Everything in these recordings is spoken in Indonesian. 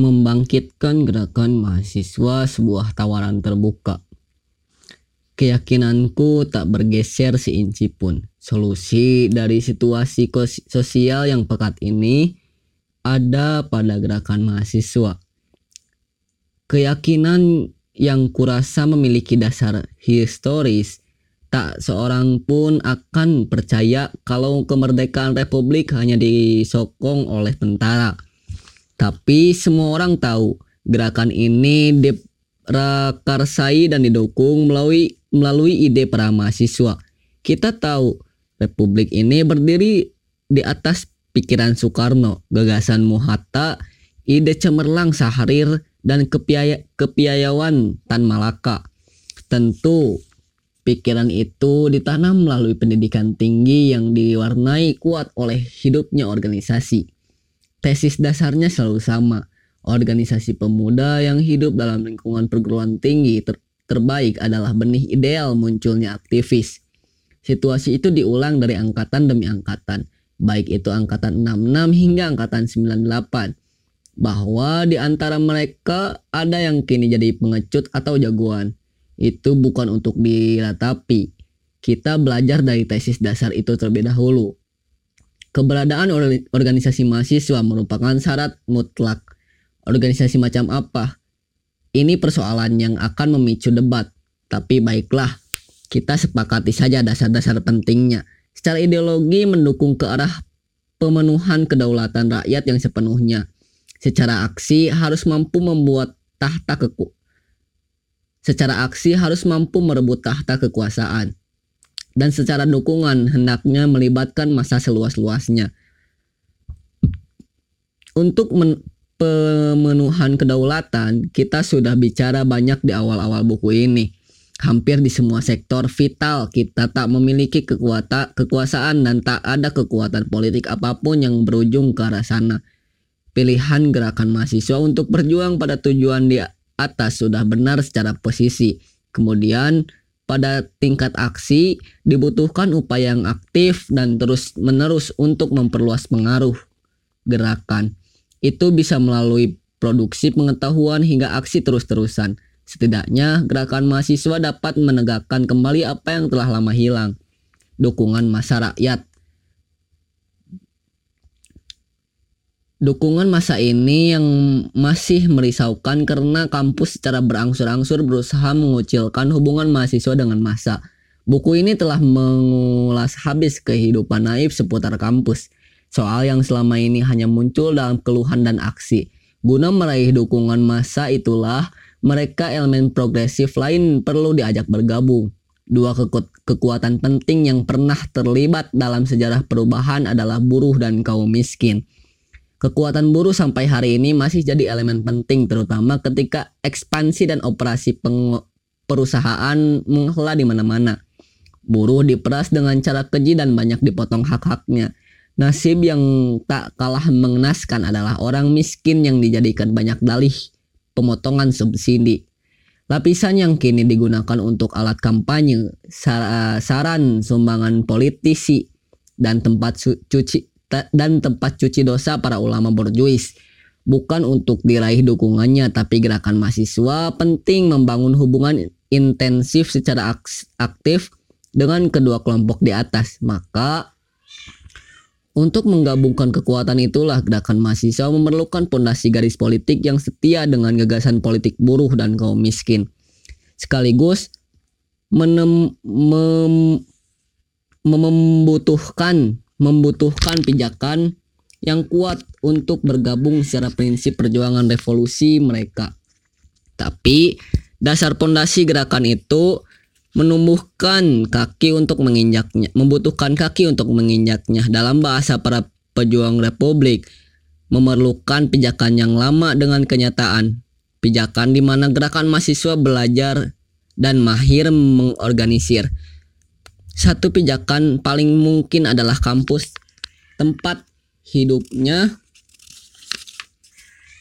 membangkitkan gerakan mahasiswa sebuah tawaran terbuka. Keyakinanku tak bergeser seinci pun. Solusi dari situasi sosial yang pekat ini ada pada gerakan mahasiswa. Keyakinan yang kurasa memiliki dasar historis, tak seorang pun akan percaya kalau kemerdekaan republik hanya disokong oleh tentara. Tapi semua orang tahu gerakan ini diprakarsai dan didukung melalui melalui ide para mahasiswa. Kita tahu republik ini berdiri di atas pikiran Soekarno, gagasan Muhatta, ide cemerlang Sahrir, dan kepiaya, kepiayawan Tan Malaka. Tentu pikiran itu ditanam melalui pendidikan tinggi yang diwarnai kuat oleh hidupnya organisasi. Tesis dasarnya selalu sama, organisasi pemuda yang hidup dalam lingkungan perguruan tinggi ter terbaik adalah benih ideal munculnya aktivis. Situasi itu diulang dari angkatan demi angkatan, baik itu angkatan 66 hingga angkatan 98. Bahwa di antara mereka ada yang kini jadi pengecut atau jagoan. Itu bukan untuk diratapi. Kita belajar dari tesis dasar itu terlebih dahulu. Keberadaan organisasi mahasiswa merupakan syarat mutlak. Organisasi macam apa? Ini persoalan yang akan memicu debat, tapi baiklah, kita sepakati saja dasar-dasar pentingnya. Secara ideologi mendukung ke arah pemenuhan kedaulatan rakyat yang sepenuhnya. Secara aksi harus mampu membuat tahta keku. Secara aksi harus mampu merebut tahta kekuasaan. Dan secara dukungan hendaknya melibatkan masa seluas-luasnya. Untuk men pemenuhan kedaulatan, kita sudah bicara banyak di awal-awal buku ini. Hampir di semua sektor vital kita tak memiliki kekuatan, kekuasaan dan tak ada kekuatan politik apa pun yang berujung ke arah sana. Pilihan gerakan mahasiswa untuk berjuang pada tujuan di atas sudah benar secara posisi. Kemudian pada tingkat aksi dibutuhkan upaya yang aktif dan terus-menerus untuk memperluas pengaruh gerakan itu bisa melalui produksi pengetahuan hingga aksi terus-terusan. Setidaknya gerakan mahasiswa dapat menegakkan kembali apa yang telah lama hilang. Dukungan masa Dukungan masa ini yang masih merisaukan karena kampus secara berangsur-angsur berusaha mengucilkan hubungan mahasiswa dengan masa. Buku ini telah mengulas habis kehidupan naif seputar kampus soal yang selama ini hanya muncul dalam keluhan dan aksi. Guna meraih dukungan massa itulah mereka elemen progresif lain perlu diajak bergabung. Dua keku kekuatan penting yang pernah terlibat dalam sejarah perubahan adalah buruh dan kaum miskin. Kekuatan buruh sampai hari ini masih jadi elemen penting terutama ketika ekspansi dan operasi perusahaan menghela di mana-mana. Buruh diperas dengan cara keji dan banyak dipotong hak-haknya. Nasib yang tak kalah mengenaskan adalah orang miskin yang dijadikan banyak dalih pemotongan subsidi. Lapisan yang kini digunakan untuk alat kampanye, saran sumbangan politisi, dan tempat cuci dan tempat cuci dosa para ulama borjuis. Bukan untuk diraih dukungannya, tapi gerakan mahasiswa penting membangun hubungan intensif secara aktif dengan kedua kelompok di atas. Maka untuk menggabungkan kekuatan itulah gerakan mahasiswa memerlukan pondasi garis politik yang setia dengan gagasan politik buruh dan kaum miskin. Sekaligus menem, mem, membutuhkan membutuhkan pijakan yang kuat untuk bergabung secara prinsip perjuangan revolusi mereka. Tapi dasar pondasi gerakan itu menumbuhkan kaki untuk menginjaknya, membutuhkan kaki untuk menginjaknya. Dalam bahasa para pejuang republik, memerlukan pijakan yang lama dengan kenyataan. Pijakan di mana gerakan mahasiswa belajar dan mahir mengorganisir. Satu pijakan paling mungkin adalah kampus tempat hidupnya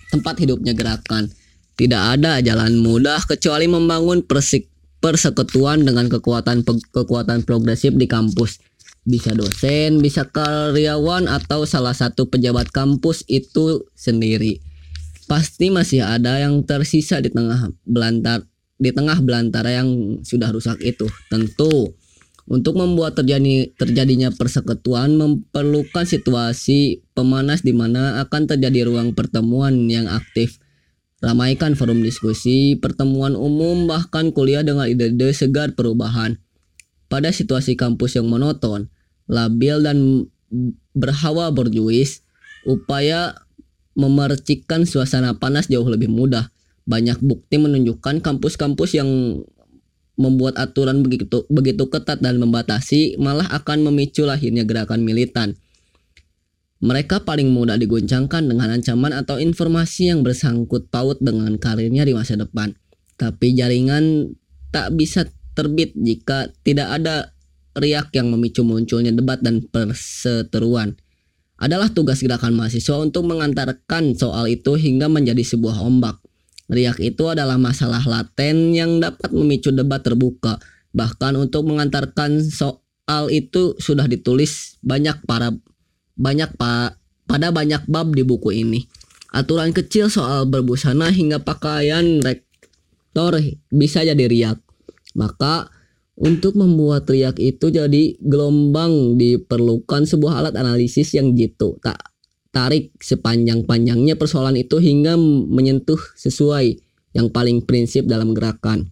tempat hidupnya gerakan. Tidak ada jalan mudah kecuali membangun persik persekutuan dengan kekuatan kekuatan progresif di kampus. Bisa dosen, bisa karyawan atau salah satu pejabat kampus itu sendiri. pasti masih ada yang tersisa di tengah belantar di tengah belantara yang sudah rusak itu. Tentu untuk membuat terjadi terjadinya persekutuan memerlukan situasi pemanas di mana akan terjadi ruang pertemuan yang aktif. Ramaikan forum diskusi, pertemuan umum, bahkan kuliah dengan ide-ide segar perubahan. Pada situasi kampus yang monoton, labil dan berhawa borjuis, upaya memercikan suasana panas jauh lebih mudah. Banyak bukti menunjukkan kampus-kampus yang membuat aturan begitu begitu ketat dan membatasi malah akan memicu lahirnya gerakan militan. Mereka paling mudah diguncangkan dengan ancaman atau informasi yang bersangkut paut dengan karirnya di masa depan. Tapi jaringan tak bisa terbit jika tidak ada riak yang memicu munculnya debat dan perseteruan. Adalah tugas gerakan mahasiswa untuk mengantarkan soal itu hingga menjadi sebuah ombak. Riak itu adalah masalah laten yang dapat memicu debat terbuka. Bahkan untuk mengantarkan soal itu sudah ditulis banyak para banyak pa, pada banyak bab di buku ini. Aturan kecil soal berbusana hingga pakaian rektor bisa jadi riak. Maka untuk membuat riak itu jadi gelombang diperlukan sebuah alat analisis yang jitu. Tak tarik sepanjang-panjangnya persoalan itu hingga menyentuh sesuai yang paling prinsip dalam gerakan.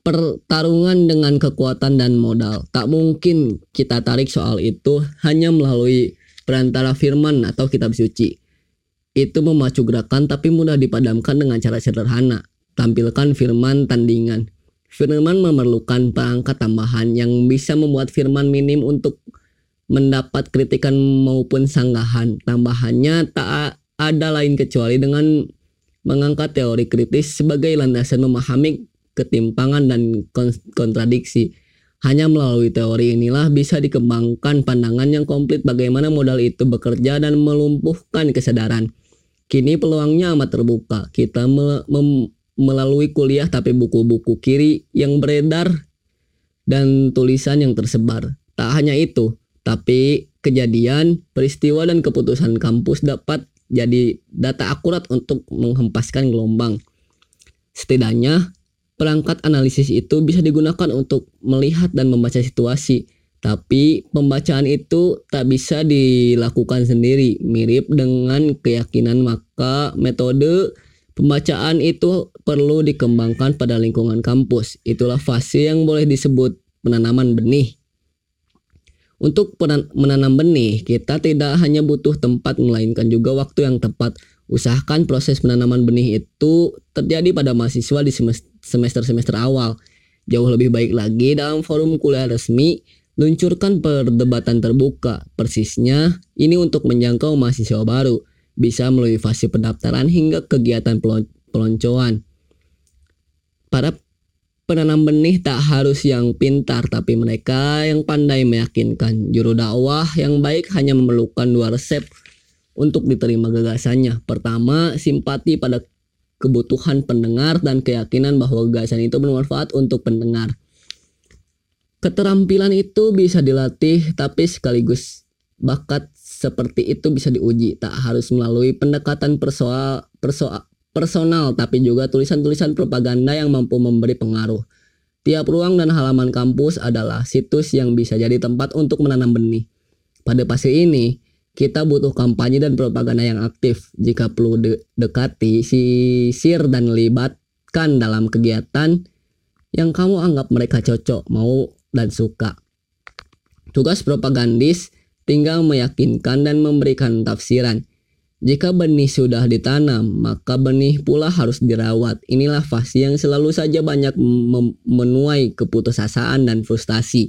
Pertarungan dengan kekuatan dan modal. Tak mungkin kita tarik soal itu hanya melalui perantara firman atau kitab suci. Itu memacu gerakan tapi mudah dipadamkan dengan cara sederhana. Tampilkan firman tandingan. Firman memerlukan perangkat tambahan yang bisa membuat firman minim untuk mendapat kritikan maupun sanggahan. Tambahannya tak ada lain kecuali dengan mengangkat teori kritis sebagai landasan memahami ketimpangan dan kontradiksi. Hanya melalui teori inilah bisa dikembangkan pandangan yang komplit bagaimana modal itu bekerja dan melumpuhkan kesadaran. Kini peluangnya amat terbuka. Kita me melalui kuliah tapi buku-buku kiri yang beredar dan tulisan yang tersebar. Tak hanya itu, tapi kejadian, peristiwa dan keputusan kampus dapat jadi data akurat untuk menghempaskan gelombang. Setidaknya, perangkat analisis itu bisa digunakan untuk melihat dan membaca situasi. Tapi pembacaan itu tak bisa dilakukan sendiri, mirip dengan keyakinan maka metode pembacaan itu perlu dikembangkan pada lingkungan kampus. Itulah fase yang boleh disebut penanaman benih. Untuk menanam benih, kita tidak hanya butuh tempat melainkan juga waktu yang tepat. Usahakan proses penanaman benih itu terjadi pada mahasiswa di semester-semester awal. Jauh lebih baik lagi dalam forum kuliah resmi, luncurkan perdebatan terbuka. Persisnya, ini untuk menjangkau mahasiswa baru, bisa melalui fase pendaftaran hingga kegiatan peloncoan. Para penanam benih tak harus yang pintar tapi mereka yang pandai meyakinkan. Juru dakwah yang baik hanya memerlukan dua resep untuk diterima gagasannya. Pertama, simpati pada kebutuhan pendengar dan keyakinan bahwa gagasan itu bermanfaat untuk pendengar. Keterampilan itu bisa dilatih tapi sekaligus bakat seperti itu bisa diuji. Tak harus melalui pendekatan persoal, persoal, personal tapi juga tulisan-tulisan propaganda yang mampu memberi pengaruh. Tiap ruang dan halaman kampus adalah situs yang bisa jadi tempat untuk menanam benih. Pada fase ini, kita butuh kampanye dan propaganda yang aktif. Jika perlu de dekati, sisir dan libatkan dalam kegiatan yang kamu anggap mereka cocok, mau dan suka. Tugas propagandis tinggal meyakinkan dan memberikan tafsiran. Jika benih sudah ditanam, maka benih pula harus dirawat. Inilah fase yang selalu saja banyak menuai keputusasaan dan frustasi.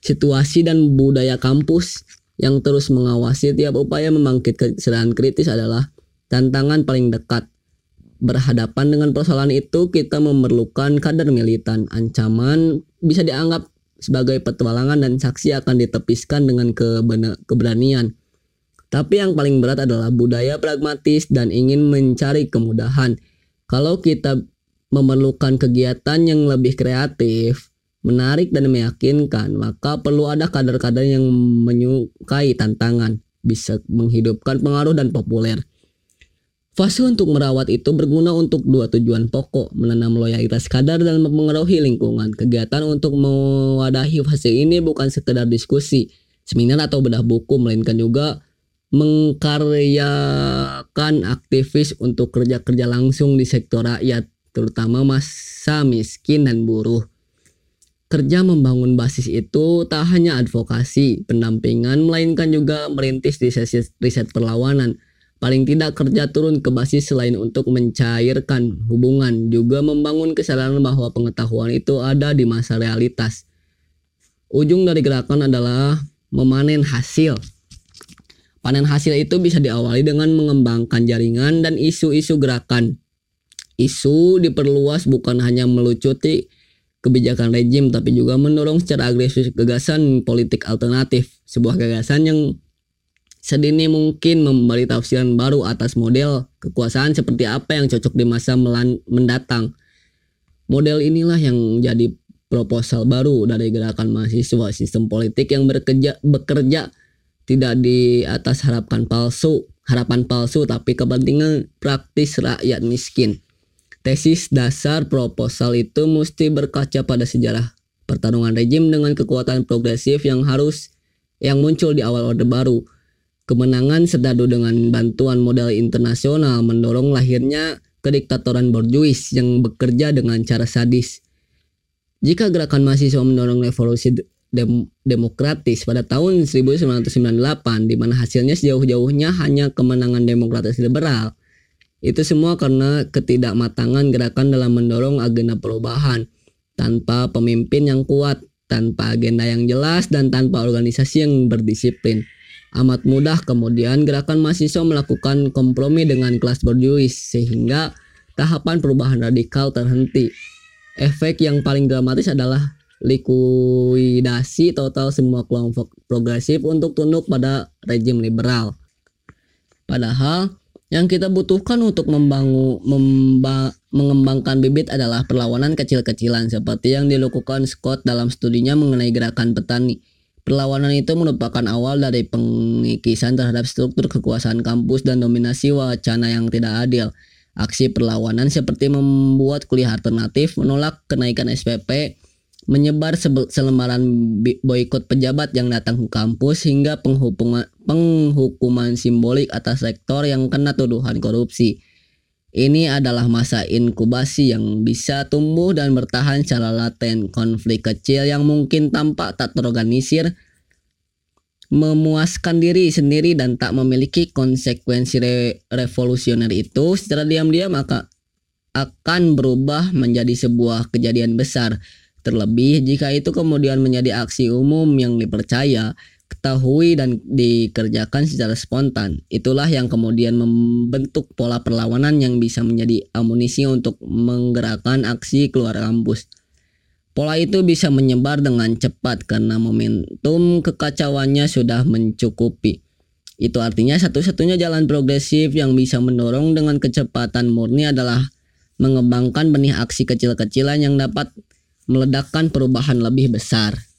Situasi dan budaya kampus yang terus mengawasi tiap upaya membangkit kesadaran kritis adalah tantangan paling dekat. Berhadapan dengan persoalan itu, kita memerlukan kadar militan. Ancaman bisa dianggap sebagai petualangan dan saksi akan ditepiskan dengan keberanian tapi yang paling berat adalah budaya pragmatis dan ingin mencari kemudahan. Kalau kita memerlukan kegiatan yang lebih kreatif, menarik dan meyakinkan, maka perlu ada kader-kader yang menyukai tantangan, bisa menghidupkan pengaruh dan populer. Fase untuk merawat itu berguna untuk dua tujuan pokok, menanam loyalitas kadar dan mempengaruhi lingkungan. Kegiatan untuk mewadahi fase ini bukan sekedar diskusi, seminar atau bedah buku, melainkan juga mengkaryakan aktivis untuk kerja-kerja langsung di sektor rakyat, terutama masa miskin dan buruh. Kerja membangun basis itu tak hanya advokasi, pendampingan, melainkan juga merintis riset, riset perlawanan, Paling tidak kerja turun ke basis selain untuk mencairkan hubungan, juga membangun kesadaran bahwa pengetahuan itu ada di masa realitas. Ujung dari gerakan adalah memanen hasil. Panen hasil itu bisa diawali dengan mengembangkan jaringan dan isu-isu gerakan. Isu diperluas bukan hanya melucuti kebijakan rejim tapi juga mendorong secara agresif gagasan politik alternatif, sebuah gagasan yang sedini mungkin memberi tafsiran baru atas model kekuasaan seperti apa yang cocok di masa mendatang. Model inilah yang jadi proposal baru dari gerakan mahasiswa sistem politik yang bekerja bekerja tidak di atas harapan palsu, harapan palsu tapi kepentingan praktis rakyat miskin. Tesis dasar proposal itu mesti berkaca pada sejarah pertarungan rejim dengan kekuatan progresif yang harus yang muncul di awal Orde Baru Kemenangan Serdadu dengan bantuan modal internasional mendorong lahirnya kediktatoran borjuis yang bekerja dengan cara sadis. Jika gerakan mahasiswa mendorong revolusi dem demokratis pada tahun 1998 di mana hasilnya sejauh-jauhnya hanya kemenangan demokratis liberal, itu semua karena ketidakmatangan gerakan dalam mendorong agenda perubahan tanpa pemimpin yang kuat, tanpa agenda yang jelas dan tanpa organisasi yang berdisiplin. Amat mudah kemudian gerakan mahasiswa melakukan kompromi dengan kelas borjuis sehingga tahapan perubahan radikal terhenti. Efek yang paling dramatis adalah likuidasi total semua kelompok progresif untuk tunduk pada rejim liberal. Padahal yang kita butuhkan untuk membangun memba, mengembangkan bibit adalah perlawanan kecil-kecilan seperti yang dilakukan Scott dalam studinya mengenai gerakan petani. Perlawanan itu merupakan awal dari pengikisan terhadap struktur kekuasaan kampus dan dominasi wacana yang tidak adil. Aksi perlawanan seperti membuat kuliah alternatif, menolak kenaikan SPP, menyebar selembaran boikot pejabat yang datang ke kampus hingga penghukuman, penghukuman simbolik atas sektor yang kena tuduhan korupsi. Ini adalah masa inkubasi yang bisa tumbuh dan bertahan secara laten. Konflik kecil yang mungkin tampak tak terorganisir, memuaskan diri sendiri dan tak memiliki konsekuensi re revolusioner itu secara diam-diam maka akan berubah menjadi sebuah kejadian besar. Terlebih jika itu kemudian menjadi aksi umum yang dipercaya diketahui dan dikerjakan secara spontan. Itulah yang kemudian membentuk pola perlawanan yang bisa menjadi amunisi untuk menggerakkan aksi keluar kampus. Pola itu bisa menyebar dengan cepat karena momentum kekacauannya sudah mencukupi. Itu artinya satu-satunya jalan progresif yang bisa mendorong dengan kecepatan murni adalah mengembangkan benih aksi kecil-kecilan yang dapat meledakkan perubahan lebih besar.